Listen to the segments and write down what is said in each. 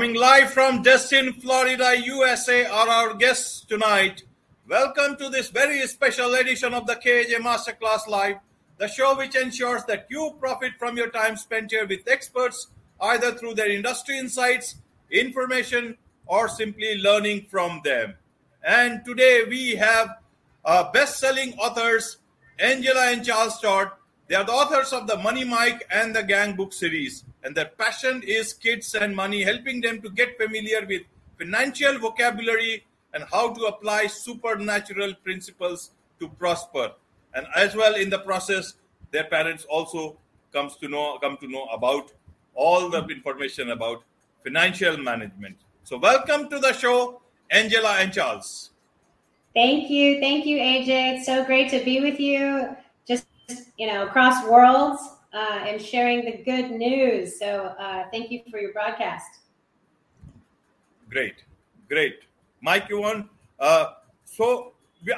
Coming live from Destin, Florida, USA, are our guests tonight. Welcome to this very special edition of the KJ Masterclass Live, the show which ensures that you profit from your time spent here with experts, either through their industry insights, information, or simply learning from them. And today we have uh, best-selling authors Angela and Charles Todd. They are the authors of the Money Mike and the Gang book series, and their passion is kids and money, helping them to get familiar with financial vocabulary and how to apply supernatural principles to prosper. And as well, in the process, their parents also comes to know come to know about all the information about financial management. So, welcome to the show, Angela and Charles. Thank you. Thank you, AJ. It's so great to be with you. Just, you know, across worlds uh, and sharing the good news. So, uh, thank you for your broadcast. Great. Great. Mike, you want? Uh, so,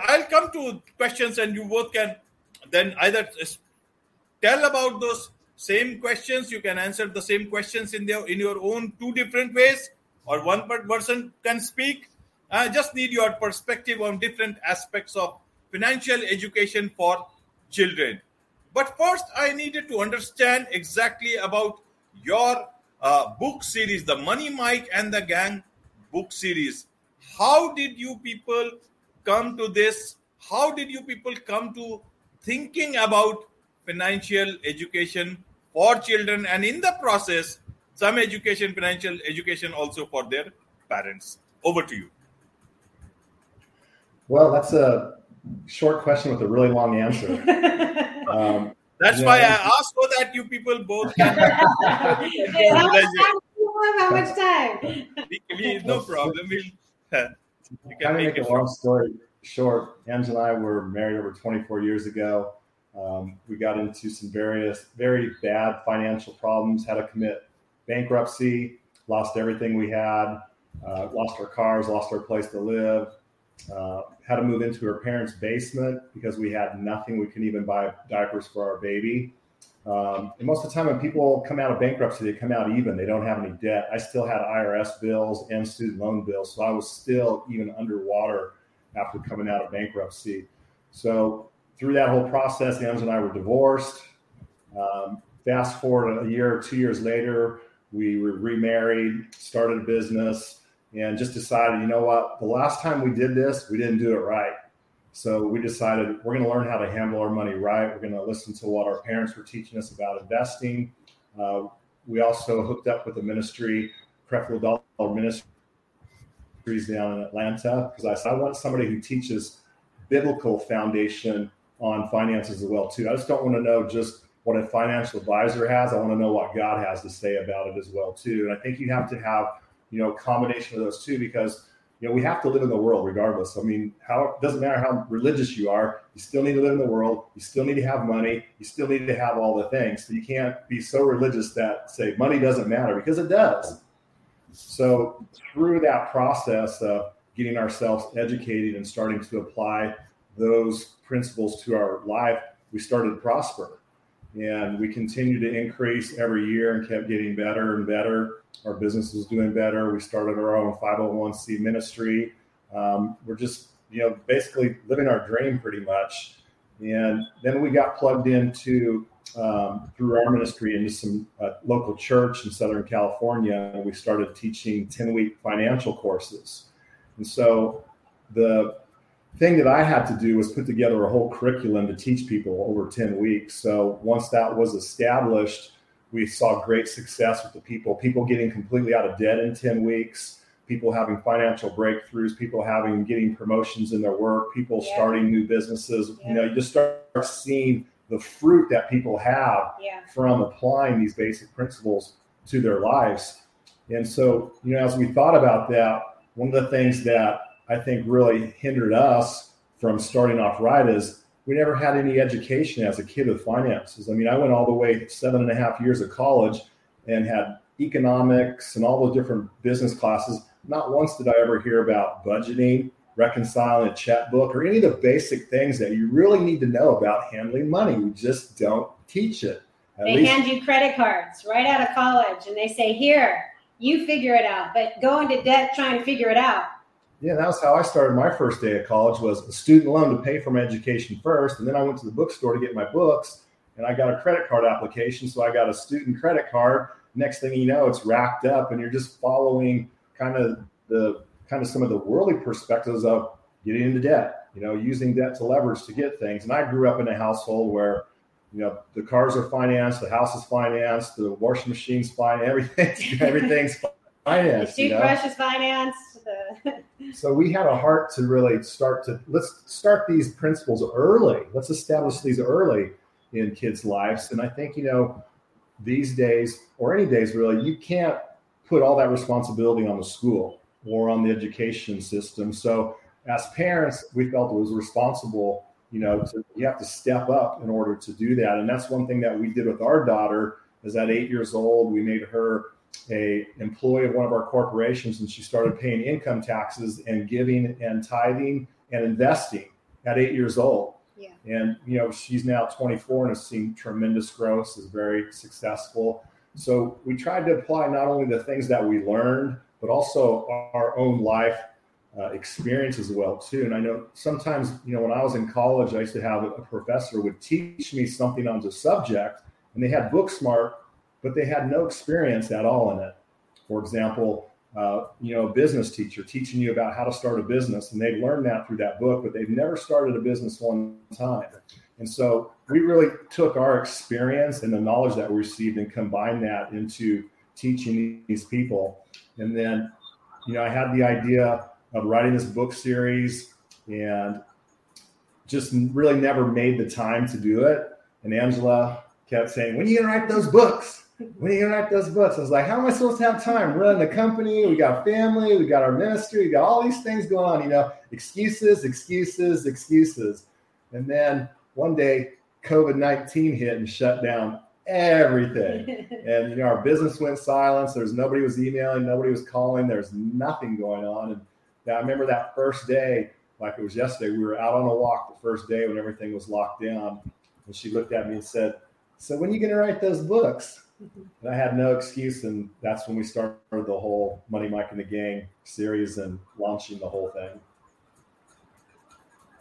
I'll come to questions and you both can then either tell about those same questions. You can answer the same questions in, their, in your own two different ways, or one person can speak I just need your perspective on different aspects of financial education for children. But first, I needed to understand exactly about your uh, book series, the Money Mike and the Gang book series. How did you people come to this? How did you people come to thinking about financial education for children and in the process, some education, financial education also for their parents? Over to you. Well, that's a short question with a really long answer. Um, that's why I asked so that you people both can. how, much time, how much time? no problem. We'll, uh, you can make, make a long story short. Angela and I were married over 24 years ago. Um, we got into some various very bad financial problems, had to commit bankruptcy, lost everything we had, uh, lost our cars, lost our place to live, uh, had to move into her parents' basement because we had nothing. We couldn't even buy diapers for our baby. Um, and most of the time, when people come out of bankruptcy, they come out even. They don't have any debt. I still had IRS bills and student loan bills, so I was still even underwater after coming out of bankruptcy. So through that whole process, Angela and I were divorced. Um, fast forward a year or two years later, we were remarried, started a business and just decided, you know what, the last time we did this, we didn't do it right. So we decided we're going to learn how to handle our money right. We're going to listen to what our parents were teaching us about investing. Uh, we also hooked up with a ministry, Creflo Dollar Ministries down in Atlanta, because I said I want somebody who teaches biblical foundation on finances as well too. I just don't want to know just what a financial advisor has. I want to know what God has to say about it as well too. And I think you have to have you know, combination of those two because you know we have to live in the world regardless. I mean, how it doesn't matter how religious you are, you still need to live in the world. You still need to have money. You still need to have all the things. So you can't be so religious that say money doesn't matter because it does. So through that process of getting ourselves educated and starting to apply those principles to our life, we started to prosper. And we continued to increase every year and kept getting better and better our business was doing better. We started our own 501c ministry. Um, we're just, you know, basically living our dream pretty much. And then we got plugged into um, through our ministry into some uh, local church in Southern California. And we started teaching 10 week financial courses. And so the thing that I had to do was put together a whole curriculum to teach people over 10 weeks. So once that was established, we saw great success with the people, people getting completely out of debt in 10 weeks, people having financial breakthroughs, people having getting promotions in their work, people yeah. starting new businesses. Yeah. You know, you just start seeing the fruit that people have yeah. from applying these basic principles to their lives. And so, you know, as we thought about that, one of the things that I think really hindered us from starting off right is we never had any education as a kid with finances. I mean, I went all the way seven and a half years of college and had economics and all those different business classes. Not once did I ever hear about budgeting, reconciling a checkbook, or any of the basic things that you really need to know about handling money. We just don't teach it. At they least- hand you credit cards right out of college and they say, Here, you figure it out. But go into debt trying to figure it out. Yeah, that was how I started my first day of college was a student loan to pay for my education first. And then I went to the bookstore to get my books and I got a credit card application. So I got a student credit card. Next thing you know, it's racked up and you're just following kind of the kind of some of the worldly perspectives of getting into debt, you know, using debt to leverage to get things. And I grew up in a household where, you know, the cars are financed, the house is financed, the washing machine's financed, everything, everything's financed. The toothbrush you know? is financed. so we had a heart to really start to let's start these principles early. Let's establish these early in kids' lives. And I think, you know, these days or any days really, you can't put all that responsibility on the school or on the education system. So as parents, we felt it was responsible, you know, to, you have to step up in order to do that. And that's one thing that we did with our daughter is at eight years old, we made her a employee of one of our corporations and she started paying income taxes and giving and tithing and investing at eight years old. Yeah. And you know, she's now 24 and has seen tremendous growth, is very successful. So we tried to apply not only the things that we learned, but also our own life uh, experience as well too. And I know sometimes, you know, when I was in college, I used to have a professor would teach me something on the subject, and they had book smart, but they had no experience at all in it. For example, uh, you know, a business teacher teaching you about how to start a business, and they learned that through that book, but they've never started a business one time. And so we really took our experience and the knowledge that we received and combined that into teaching these people. And then, you know, I had the idea of writing this book series and just really never made the time to do it. And Angela kept saying, When are you going to write those books? When are you to write those books? I was like, How am I supposed to have time? Run the company, we got family, we got our ministry, we got all these things going on, you know, excuses, excuses, excuses. And then one day, COVID 19 hit and shut down everything. and you know, our business went silent. There's nobody was emailing, nobody was calling. There's nothing going on. And I remember that first day, like it was yesterday, we were out on a walk the first day when everything was locked down. And she looked at me and said, So when are you going to write those books? And I had no excuse. And that's when we started the whole Money Mike and the Gang series and launching the whole thing.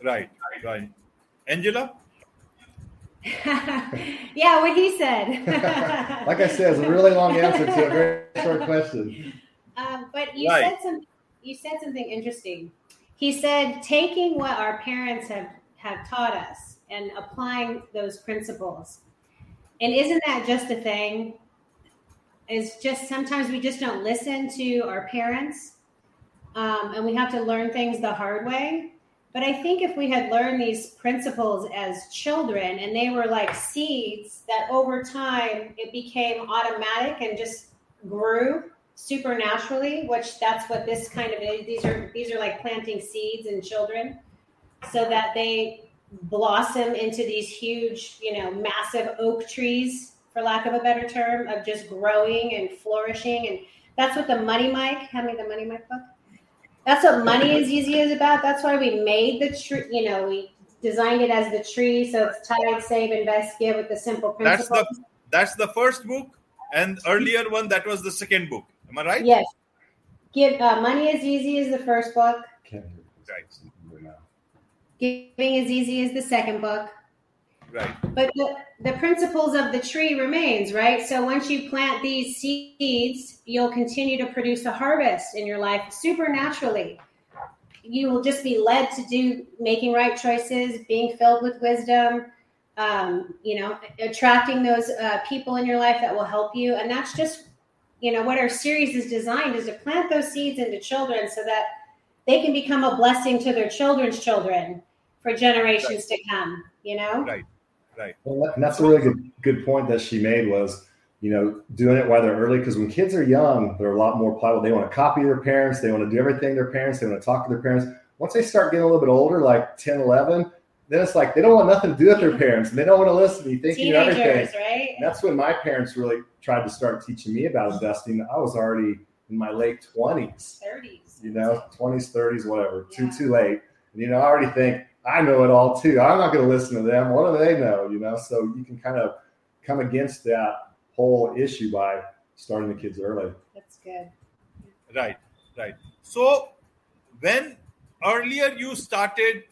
Right, right. Angela? yeah, what he said. like I said, it's a really long answer to a very short question. Um, but you right. said some you said something interesting. He said taking what our parents have have taught us and applying those principles. And isn't that just a thing? Is just sometimes we just don't listen to our parents, um, and we have to learn things the hard way. But I think if we had learned these principles as children and they were like seeds that over time it became automatic and just grew, supernaturally, which that's what this kind of is. These are these are like planting seeds in children, so that they blossom into these huge, you know, massive oak trees, for lack of a better term, of just growing and flourishing. And that's what the Money Mike, hand me the Money Mike book. That's what Money is Easy is about. That's why we made the tree. You know, we designed it as the tree, so it's tithe, save, invest, give with the simple principles. That's the that's the first book, and earlier one that was the second book. Am I right? Yes. Give uh, money is easy is the first book. Right. Giving is easy is the second book. Right. But the, the principles of the tree remains, right? So once you plant these seeds, you'll continue to produce a harvest in your life supernaturally. You will just be led to do making right choices, being filled with wisdom, um, you know, attracting those uh, people in your life that will help you. And that's just you know what our series is designed is to plant those seeds into children so that they can become a blessing to their children's children for generations right. to come you know right right well, and that's a really good good point that she made was you know doing it while they're early because when kids are young they're a lot more pliable they want to copy their parents they want to do everything their parents they want to talk to their parents once they start getting a little bit older like 10 11 then it's like they don't want nothing to do with their parents and they don't want to listen. You think you know everything. Right? And that's when my parents really tried to start teaching me about investing. I was already in my late twenties, thirties, you know, twenties, thirties, whatever. Yeah. Too too late. And, you know, I already think I know it all too. I'm not going to listen to them. What do they know? You know, so you can kind of come against that whole issue by starting the kids early. That's good. Right, right. So when earlier you started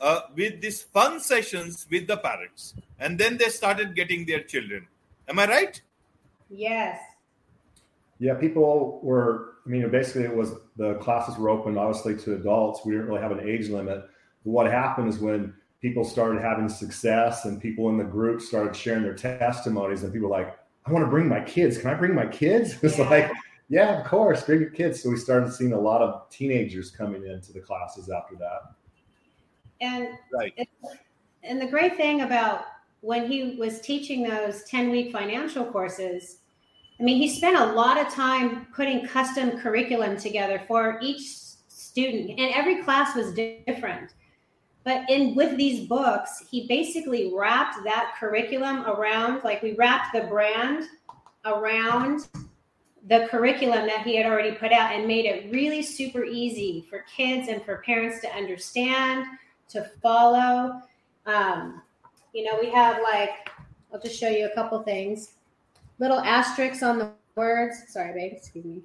uh, with these fun sessions with the parents, and then they started getting their children. Am I right? Yes. Yeah, people were. I mean, basically, it was the classes were open, obviously, to adults. We didn't really have an age limit. But what happened is when people started having success and people in the group started sharing their testimonies, and people were like, "I want to bring my kids. Can I bring my kids?" It's yeah. like, "Yeah, of course, bring your kids." So we started seeing a lot of teenagers coming into the classes after that. And right. And the great thing about when he was teaching those 10 week financial courses, I mean, he spent a lot of time putting custom curriculum together for each student, and every class was different. But in with these books, he basically wrapped that curriculum around, like we wrapped the brand around the curriculum that he had already put out and made it really super easy for kids and for parents to understand to follow. Um, you know, we have like, I'll just show you a couple things. Little asterisks on the words. Sorry, babe. Excuse me.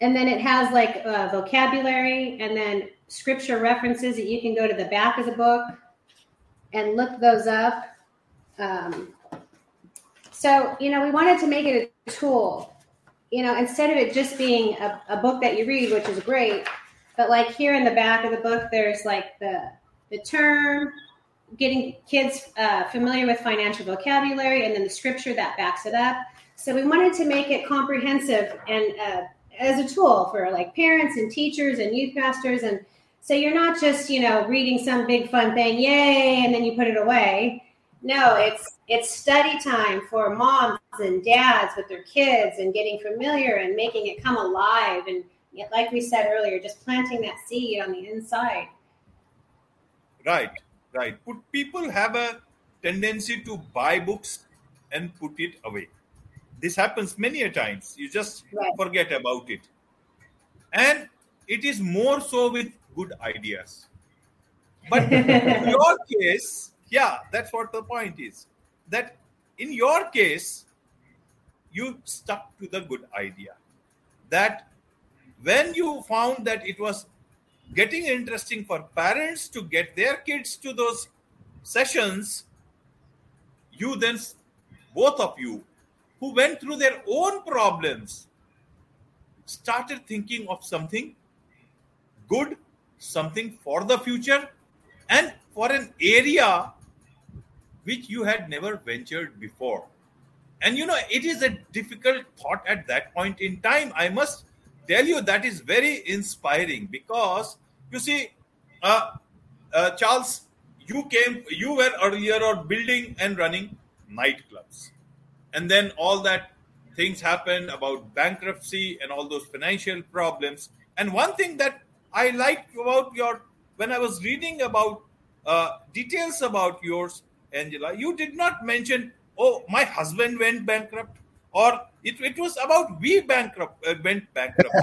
And then it has like uh, vocabulary and then scripture references that you can go to the back of the book and look those up. Um, so, you know, we wanted to make it a tool, you know, instead of it just being a, a book that you read, which is great, but like here in the back of the book, there's like the the term, getting kids uh, familiar with financial vocabulary, and then the scripture that backs it up. So we wanted to make it comprehensive and uh, as a tool for like parents and teachers and youth pastors. And so you're not just you know reading some big fun thing, yay, and then you put it away. No, it's it's study time for moms and dads with their kids and getting familiar and making it come alive and like we said earlier, just planting that seed on the inside. Right, right. Put people have a tendency to buy books and put it away. This happens many a times. You just right. forget about it. And it is more so with good ideas. But in your case, yeah, that's what the point is. That in your case, you stuck to the good idea. That when you found that it was getting interesting for parents to get their kids to those sessions, you then, both of you, who went through their own problems, started thinking of something good, something for the future, and for an area which you had never ventured before. And you know, it is a difficult thought at that point in time. I must tell you that is very inspiring because you see, uh, uh, Charles, you came, you were earlier on building and running nightclubs, and then all that things happened about bankruptcy and all those financial problems. And one thing that I liked about your when I was reading about uh, details about yours, Angela, you did not mention, oh, my husband went bankrupt or it, it was about we bankrupt uh, went bankrupt.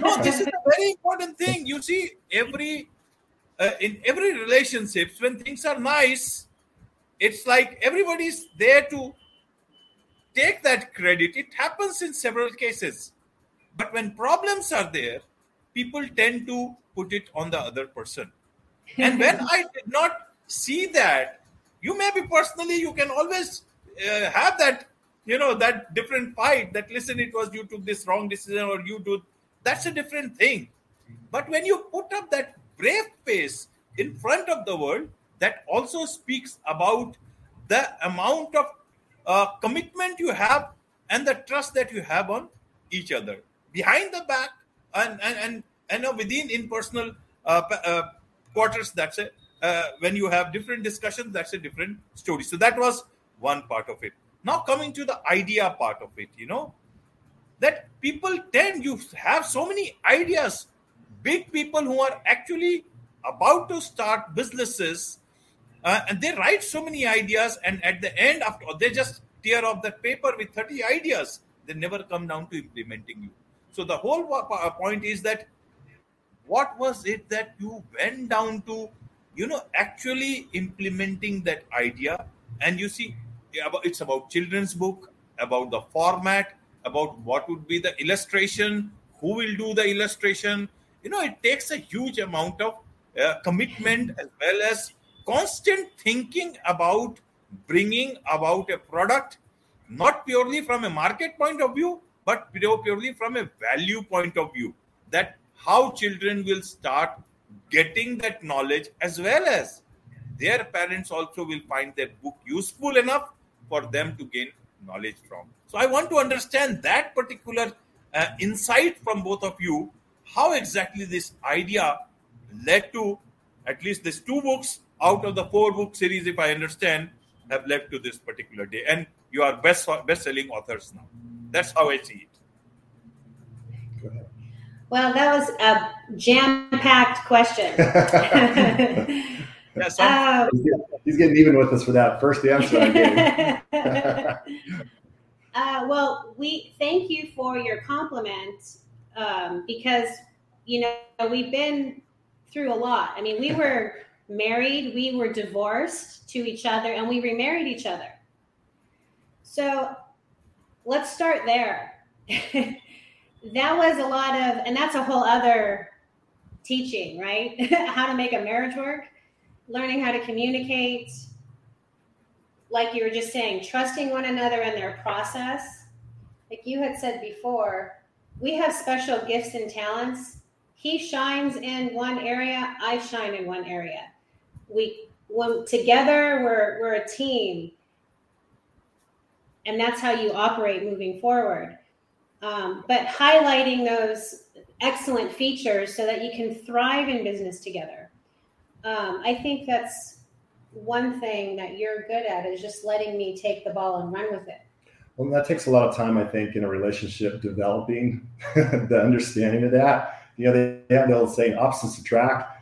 No, this is a very important thing. You see, every uh, in every relationships when things are nice, it's like everybody's there to take that credit. It happens in several cases, but when problems are there, people tend to put it on the other person. And when I did not see that, you may be personally, you can always uh, have that you know that different fight that listen it was you took this wrong decision or you do that's a different thing but when you put up that brave face in front of the world that also speaks about the amount of uh, commitment you have and the trust that you have on each other. Behind the back and and and, and uh, within in personal uh, uh, quarters that's it. Uh, when you have different discussions that's a different story. So that was one part of it. Now, coming to the idea part of it, you know, that people tend, you have so many ideas, big people who are actually about to start businesses, uh, and they write so many ideas, and at the end, after they just tear off that paper with 30 ideas, they never come down to implementing you. So, the whole point is that what was it that you went down to, you know, actually implementing that idea? And you see, it's about children's book about the format, about what would be the illustration, who will do the illustration. You know, it takes a huge amount of uh, commitment as well as constant thinking about bringing about a product, not purely from a market point of view, but purely from a value point of view. That how children will start getting that knowledge as well as their parents also will find that book useful enough for them to gain knowledge from. So I want to understand that particular uh, insight from both of you, how exactly this idea led to at least these two books out of the four book series, if I understand, have led to this particular day. And you are best best selling authors now. That's how I see it. Well, that was a jam packed question. Yeah, um, he's, getting, he's, getting, even with us for that first answer I gave. uh, well, we thank you for your compliment um, because you know we've been through a lot. I mean, we were married, we were divorced to each other, and we remarried each other. So let's start there. that was a lot of, and that's a whole other teaching, right? How to make a marriage work learning how to communicate, like you were just saying, trusting one another in their process. Like you had said before, we have special gifts and talents. He shines in one area, I shine in one area. We when together we're we're a team. And that's how you operate moving forward. Um, but highlighting those excellent features so that you can thrive in business together um, I think that's one thing that you're good at is just letting me take the ball and run with it. Well, that takes a lot of time, I think, in a relationship developing the understanding of that. You know, they, have the old saying, opposites attract.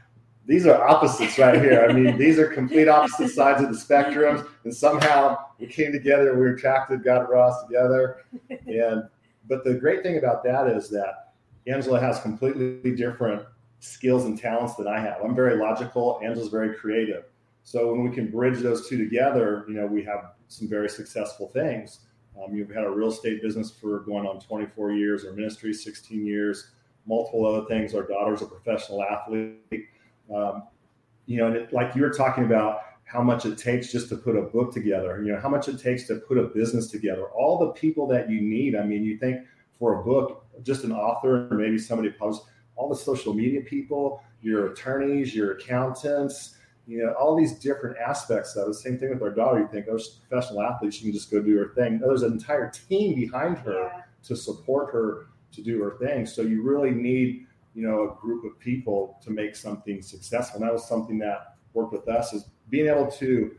These are opposites right here. I mean, these are complete opposite sides of the spectrum, and somehow we came together. We were attracted, got Ross together, and but the great thing about that is that Angela has completely different skills and talents than I have. I'm very logical. Angela's very creative. So when we can bridge those two together, you know, we have some very successful things. Um, you've had a real estate business for going on 24 years, our ministry 16 years, multiple other things. Our daughter's a professional athlete. Um, you know, and it, like you were talking about how much it takes just to put a book together, you know, how much it takes to put a business together, all the people that you need. I mean, you think for a book, just an author, or maybe somebody posts all the social media people, your attorneys, your accountants, you know, all these different aspects of it. Same thing with our daughter. You think, oh, she's a professional athlete, she can just go do her thing. No, there's an entire team behind her yeah. to support her to do her thing. So you really need, you know, a group of people to make something successful. And that was something that worked with us is being able to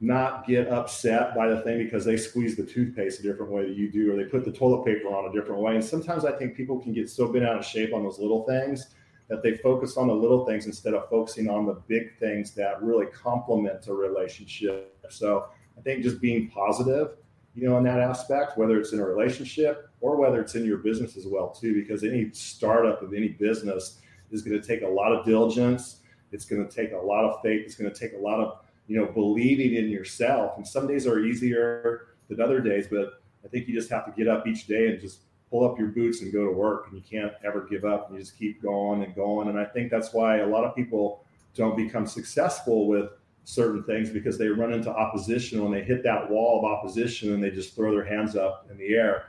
not get upset by the thing because they squeeze the toothpaste a different way that you do, or they put the toilet paper on a different way. And sometimes I think people can get so bent out of shape on those little things that they focus on the little things instead of focusing on the big things that really complement a relationship. So I think just being positive, you know, in that aspect, whether it's in a relationship or whether it's in your business as well, too, because any startup of any business is going to take a lot of diligence. It's going to take a lot of faith. It's going to take a lot of you know, believing in yourself. And some days are easier than other days, but I think you just have to get up each day and just pull up your boots and go to work. And you can't ever give up. And you just keep going and going. And I think that's why a lot of people don't become successful with certain things because they run into opposition when they hit that wall of opposition and they just throw their hands up in the air.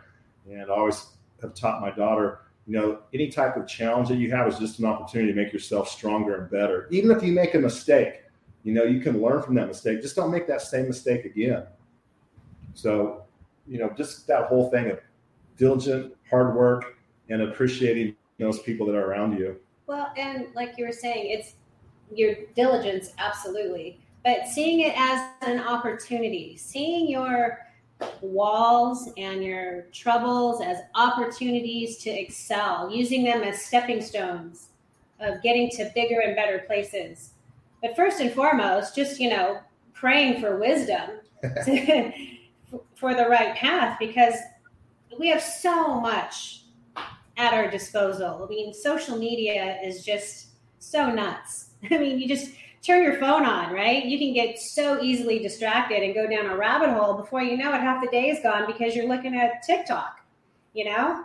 And I always have taught my daughter, you know, any type of challenge that you have is just an opportunity to make yourself stronger and better. Even if you make a mistake, you know, you can learn from that mistake. Just don't make that same mistake again. So, you know, just that whole thing of diligent, hard work, and appreciating those people that are around you. Well, and like you were saying, it's your diligence, absolutely, but seeing it as an opportunity, seeing your walls and your troubles as opportunities to excel, using them as stepping stones of getting to bigger and better places. But first and foremost, just, you know, praying for wisdom to, for the right path because we have so much at our disposal. I mean, social media is just so nuts. I mean, you just turn your phone on, right? You can get so easily distracted and go down a rabbit hole before you know it, half the day is gone because you're looking at TikTok, you know?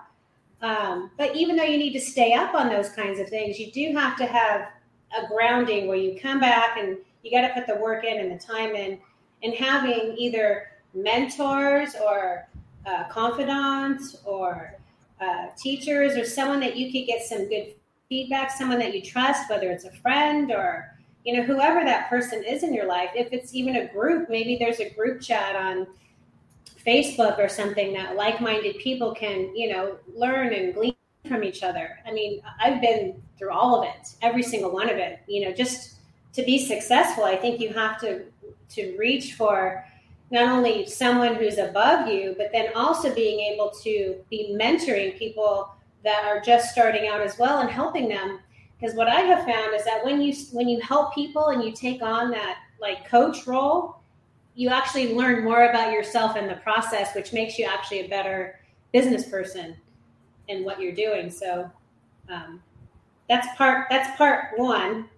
Um, but even though you need to stay up on those kinds of things, you do have to have a grounding where you come back and you got to put the work in and the time in, and having either mentors or uh, confidants or uh, teachers or someone that you could get some good feedback, someone that you trust, whether it's a friend or you know whoever that person is in your life. If it's even a group, maybe there's a group chat on Facebook or something that like-minded people can you know learn and glean from each other. I mean, I've been through all of it, every single one of it. You know, just to be successful, I think you have to to reach for not only someone who's above you, but then also being able to be mentoring people that are just starting out as well and helping them. Because what I have found is that when you when you help people and you take on that like coach role, you actually learn more about yourself in the process, which makes you actually a better business person in what you're doing. So um, that's part that's part one.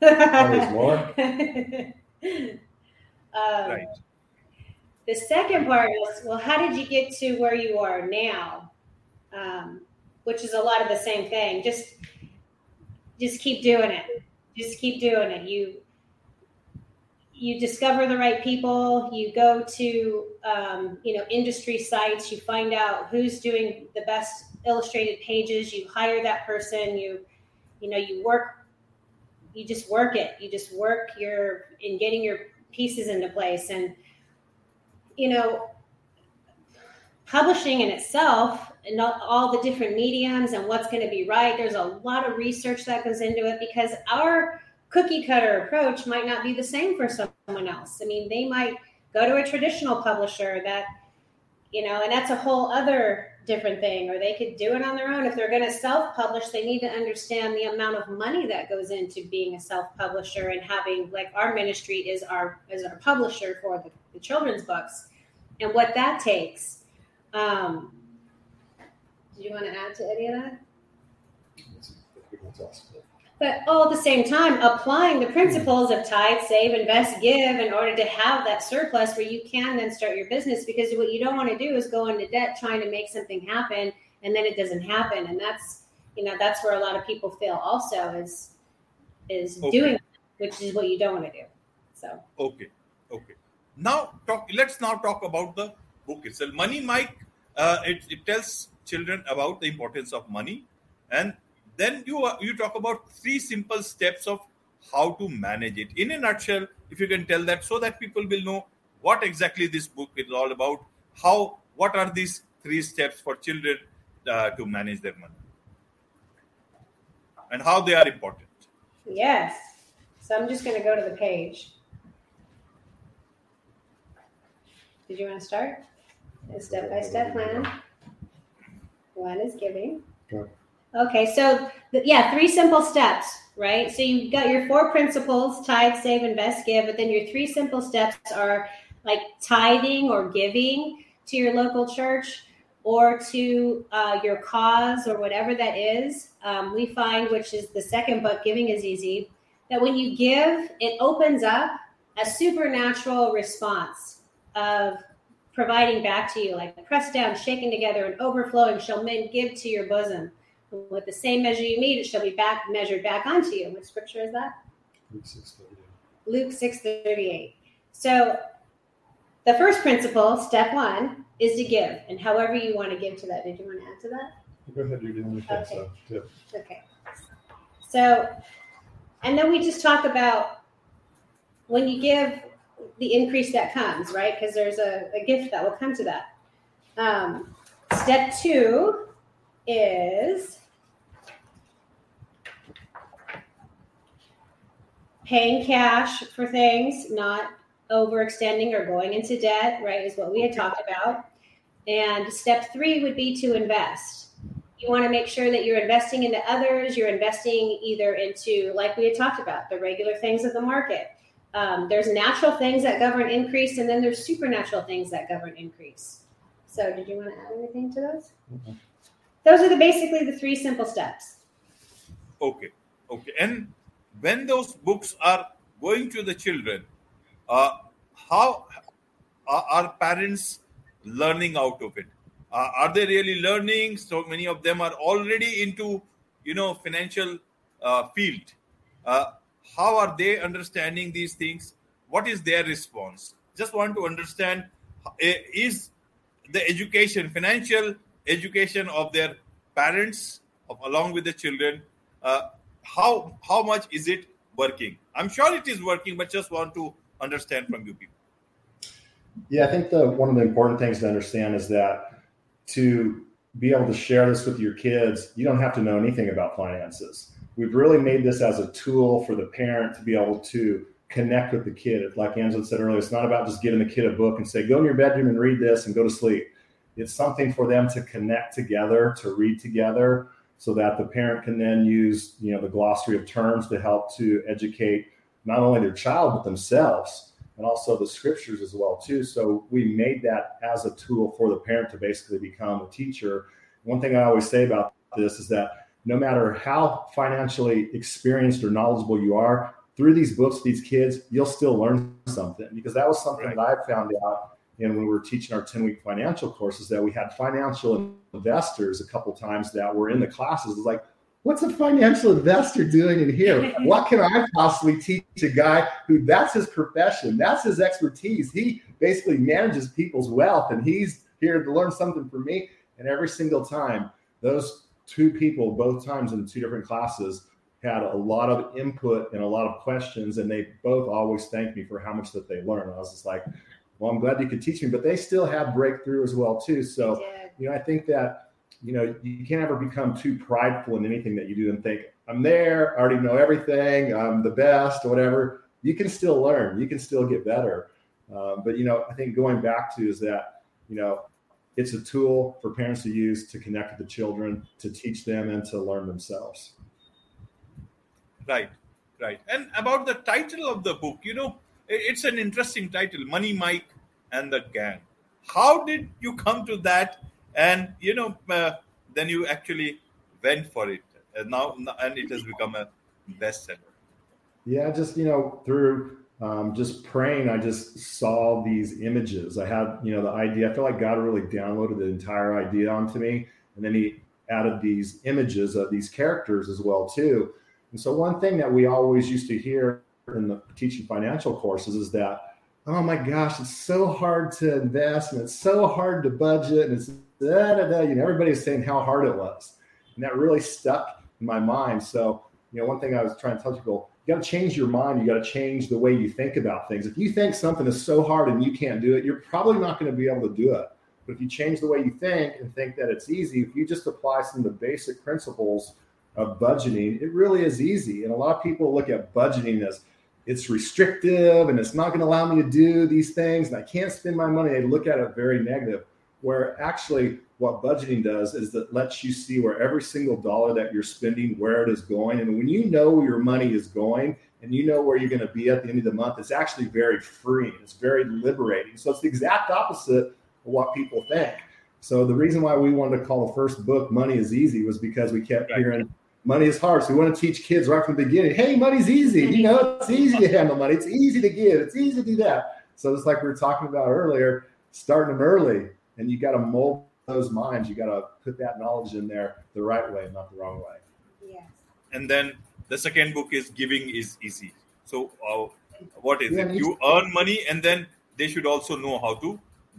There's more. um, right. The second part is, well, how did you get to where you are now? Um, which is a lot of the same thing. Just, just keep doing it. Just keep doing it. You, you discover the right people. You go to, um, you know, industry sites. You find out who's doing the best illustrated pages. You hire that person. You, you know, you work. You just work it. You just work your in getting your pieces into place and you know, publishing in itself and all the different mediums and what's going to be right, there's a lot of research that goes into it because our cookie cutter approach might not be the same for someone else. I mean, they might go to a traditional publisher that, you know, and that's a whole other different thing, or they could do it on their own. If they're going to self publish, they need to understand the amount of money that goes into being a self publisher and having, like, our ministry is our, is our publisher for the the children's books and what that takes. Um, do you want to add to any of that? But all at the same time, applying the principles of tithe, save, invest, give in order to have that surplus where you can then start your business. Because what you don't want to do is go into debt trying to make something happen and then it doesn't happen. And that's you know that's where a lot of people fail. Also, is is okay. doing, which is what you don't want to do. So okay, okay. Now, talk. Let's now talk about the book itself. Money Mike. Uh, it, it tells children about the importance of money, and then you uh, you talk about three simple steps of how to manage it. In a nutshell, if you can tell that, so that people will know what exactly this book is all about. How what are these three steps for children uh, to manage their money, and how they are important. Yes. So I'm just going to go to the page. Did you want to start? A step by step plan. One is giving. Okay, so yeah, three simple steps, right? So you've got your four principles tithe, save, invest, give, but then your three simple steps are like tithing or giving to your local church or to uh, your cause or whatever that is. Um, we find, which is the second book, Giving is Easy, that when you give, it opens up a supernatural response of providing back to you, like pressed down, shaken together, and overflowing shall men give to your bosom. With the same measure you meet, it shall be back measured back onto you. What scripture is that? Luke six thirty eight. Luke six thirty eight. So the first principle, step one, is to give, and however you want to give to that. Did you want to add to that? Go ahead, you're doing the okay. stuff. Okay. So, and then we just talk about when you give the increase that comes, right? Because there's a, a, gift that will come to that. Um, step two is paying cash for things, not overextending or going into debt, right? Is what we had talked about. And step three would be to invest. You want to make sure that you're investing into others, you're investing either into, like we had talked about, the regular things of the market um, there's natural things that govern increase, and then there's supernatural things that govern increase. So, did you want to add anything to those? Mm-hmm. Those are the basically the three simple steps. Okay, okay. And when those books are going to the children, uh, how are, are, parents learning out of it? Uh, are they really learning? So many of them are already into, you know, financial uh, field. Uh, how are they understanding these things? What is their response? Just want to understand: eh, is the education, financial education of their parents, of, along with the children, uh, how how much is it working? I'm sure it is working, but just want to understand from you people. Yeah, I think the one of the important things to understand is that to be able to share this with your kids, you don't have to know anything about finances. We've really made this as a tool for the parent to be able to connect with the kid. Like Angela said earlier, it's not about just giving the kid a book and say, go in your bedroom and read this and go to sleep. It's something for them to connect together, to read together, so that the parent can then use, you know, the glossary of terms to help to educate not only their child but themselves and also the scriptures as well too. So we made that as a tool for the parent to basically become a teacher. One thing I always say about this is that no matter how financially experienced or knowledgeable you are, through these books, these kids, you'll still learn something. Because that was something right. that I found out and when we were teaching our 10 week financial courses that we had financial investors a couple times that were in the classes. Like what's a financial investor doing in here? What can i possibly teach a guy who that's his profession that's his expertise. He basically manages people's wealth and he's here to learn something from me. And every single time those two people both times in two different classes had a lot of input and a lot of questions and they both always thanked me for how much that they learned i was just like well, I'm glad you could teach me, but they still have breakthrough as well too. So, you know, I think that you know you can't ever become too prideful in anything that you do and think I'm there, I already know everything, I'm the best, or whatever. You can still learn, you can still get better. Um, but you know, I think going back to is that you know it's a tool for parents to use to connect with the children, to teach them, and to learn themselves. Right, right. And about the title of the book, you know, it's an interesting title, Money Mike and the Gang. How did you come to that? And you know, uh, then you actually went for it. And now, and it has become a bestseller. Yeah, just you know, through um, just praying, I just saw these images. I had, you know, the idea. I feel like God really downloaded the entire idea onto me, and then He added these images of these characters as well too. And so, one thing that we always used to hear in the teaching financial courses is that oh my gosh it's so hard to invest and it's so hard to budget and it's da, da, da. you know everybody's saying how hard it was and that really stuck in my mind so you know one thing i was trying to tell people you got to change your mind you got to change the way you think about things if you think something is so hard and you can't do it you're probably not going to be able to do it but if you change the way you think and think that it's easy if you just apply some of the basic principles of budgeting it really is easy and a lot of people look at budgeting as it's restrictive and it's not going to allow me to do these things and I can't spend my money. They look at it very negative. Where actually, what budgeting does is that lets you see where every single dollar that you're spending, where it is going. And when you know where your money is going and you know where you're going to be at the end of the month, it's actually very freeing. It's very liberating. So it's the exact opposite of what people think. So the reason why we wanted to call the first book Money is Easy was because we kept right. hearing money is hard. So we want to teach kids right from the beginning. Hey, money's easy. You know, it's easy to handle money. It's easy to give. It's easy to do that. So it's like we were talking about earlier, starting them early, and you got to mold those minds. You got to put that knowledge in there the right way, not the wrong way. Yes. And then the second book is giving is easy. So uh, what is yeah, it? You earn money, and then they should also know how to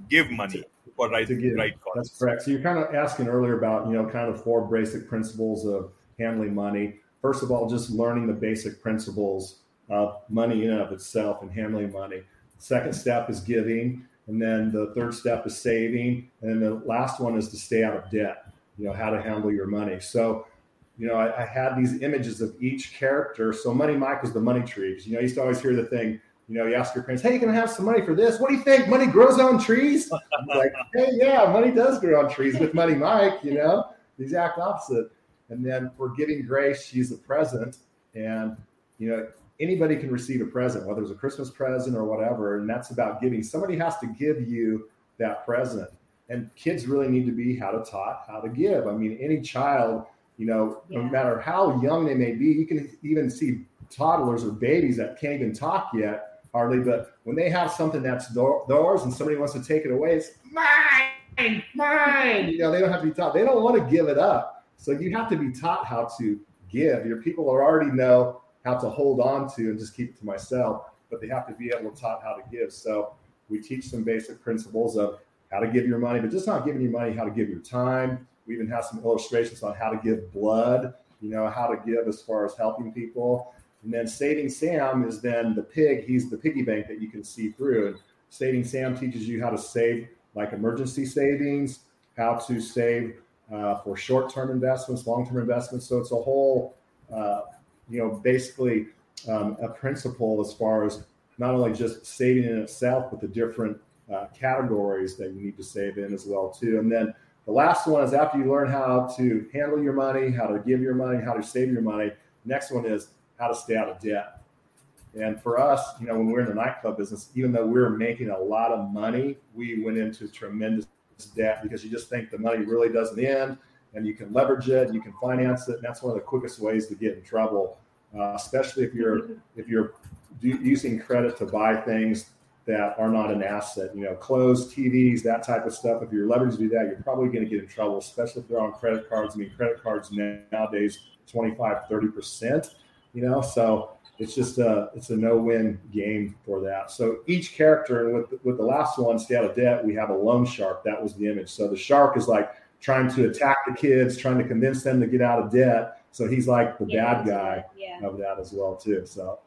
give money for right, to give. right cause. That's correct. So you're kind of asking earlier about you know kind of four basic principles of handling money. First of all, just learning the basic principles of money in and of itself and handling money. Second step is giving. And then the third step is saving. And the last one is to stay out of debt, you know, how to handle your money. So, you know, I, I had these images of each character. So Money Mike was the money tree. You know, you used to always hear the thing, you know, you ask your parents, hey, you can have some money for this. What do you think? Money grows on trees? I'm like, hey, yeah, money does grow on trees with Money Mike, you know, the exact opposite. And then for giving grace, she's a present. And, you know, anybody can receive a present, whether it's a Christmas present or whatever. And that's about giving. Somebody has to give you that present. And kids really need to be how to taught how to give. I mean, any child, you know, yeah. no matter how young they may be, you can even see toddlers or babies that can't even talk yet hardly, but when they have something that's theirs and somebody wants to take it away, it's mine, mine. You know, they don't have to be taught. They don't want to give it up. So you have to be taught how to give. Your people already know how to hold on to and just keep it to myself, but they have to be able to taught how to give. So we teach some basic principles of how to give your money, but just not giving you money, how to give your time. We even have some illustrations on how to give blood, you know, how to give as far as helping people. And then Saving Sam is then the pig. He's the piggy bank that you can see through. And Saving Sam teaches you how to save like emergency savings, how to save uh, for short-term investments, long-term investments. So it's a whole, uh, you know, basically um, a principle as far as not only just saving in itself, but the different uh, categories that you need to save in as well too. And then the last one is after you learn how to handle your money, how to give your money, how to save your money. Next one is how to stay out of debt. And for us, you know, when we we're in the nightclub business, even though we're making a lot of money, we went into tremendous debt because you just think the money really doesn't end and you can leverage it, you can finance it. And that's one of the quickest ways to get in trouble, uh, especially if you're if you're using credit to buy things that are not an asset. You know, clothes, TVs, that type of stuff. If you're leveraged to do that, you're probably going to get in trouble, especially if they're on credit cards. I mean, credit cards nowadays 25, 30 percent you know so it's just a it's a no-win game for that so each character and with with the last one stay out of debt we have a loan shark that was the image so the shark is like trying to attack the kids trying to convince them to get out of debt so he's like the yeah, bad guy yeah. of that as well too so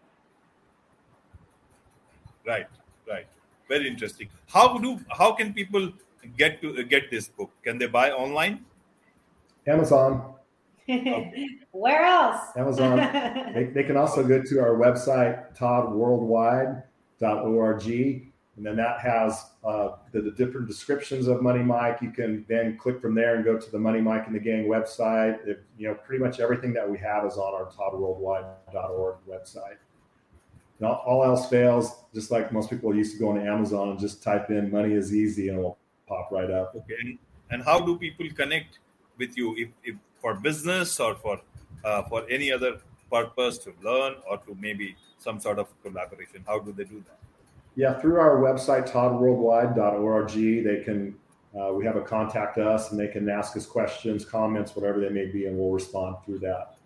right right very interesting how do how can people get to get this book can they buy online amazon Where else? Amazon. they, they can also go to our website, toddworldwide.org. And then that has uh, the, the, different descriptions of Money Mike. You can then click from there and go to the Money Mike and the Gang website. It, you know, pretty much everything that we have is on our toddworldwide.org website. Now, all else fails, just like most people used to go on Amazon and just type in "money is easy" and it'll pop right up. Okay. And how do people connect with you if, if for business or for uh, for any other purpose to learn or to maybe some sort of collaboration? How do they do that? Yeah, through our website, toddworldwide.org, they can, uh, we have a contact us and they can ask us questions, comments, whatever they may be, and we'll respond through that.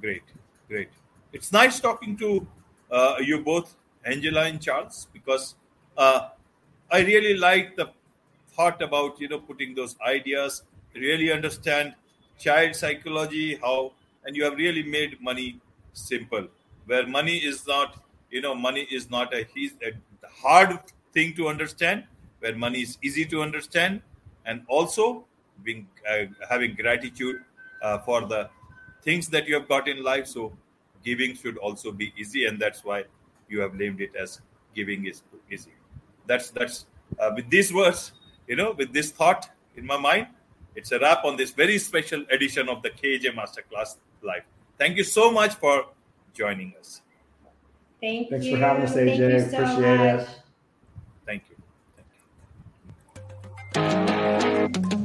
Great, great. It's nice talking to uh, you both, Angela and Charles, because uh, I really like the thought about, you know, putting those ideas really understand child psychology, how, and you have really made money simple, where money is not, you know, money is not a, a hard thing to understand, where money is easy to understand, and also being uh, having gratitude uh, for the things that you have got in life. So giving should also be easy, and that's why you have named it as giving is easy. That's that's uh, with these words, you know, with this thought in my mind, it's a wrap on this very special edition of the KJ Masterclass Live. Thank you so much for joining us. Thank Thanks you. for having us, AJ. So Appreciate much. it. Thank you. Thank you.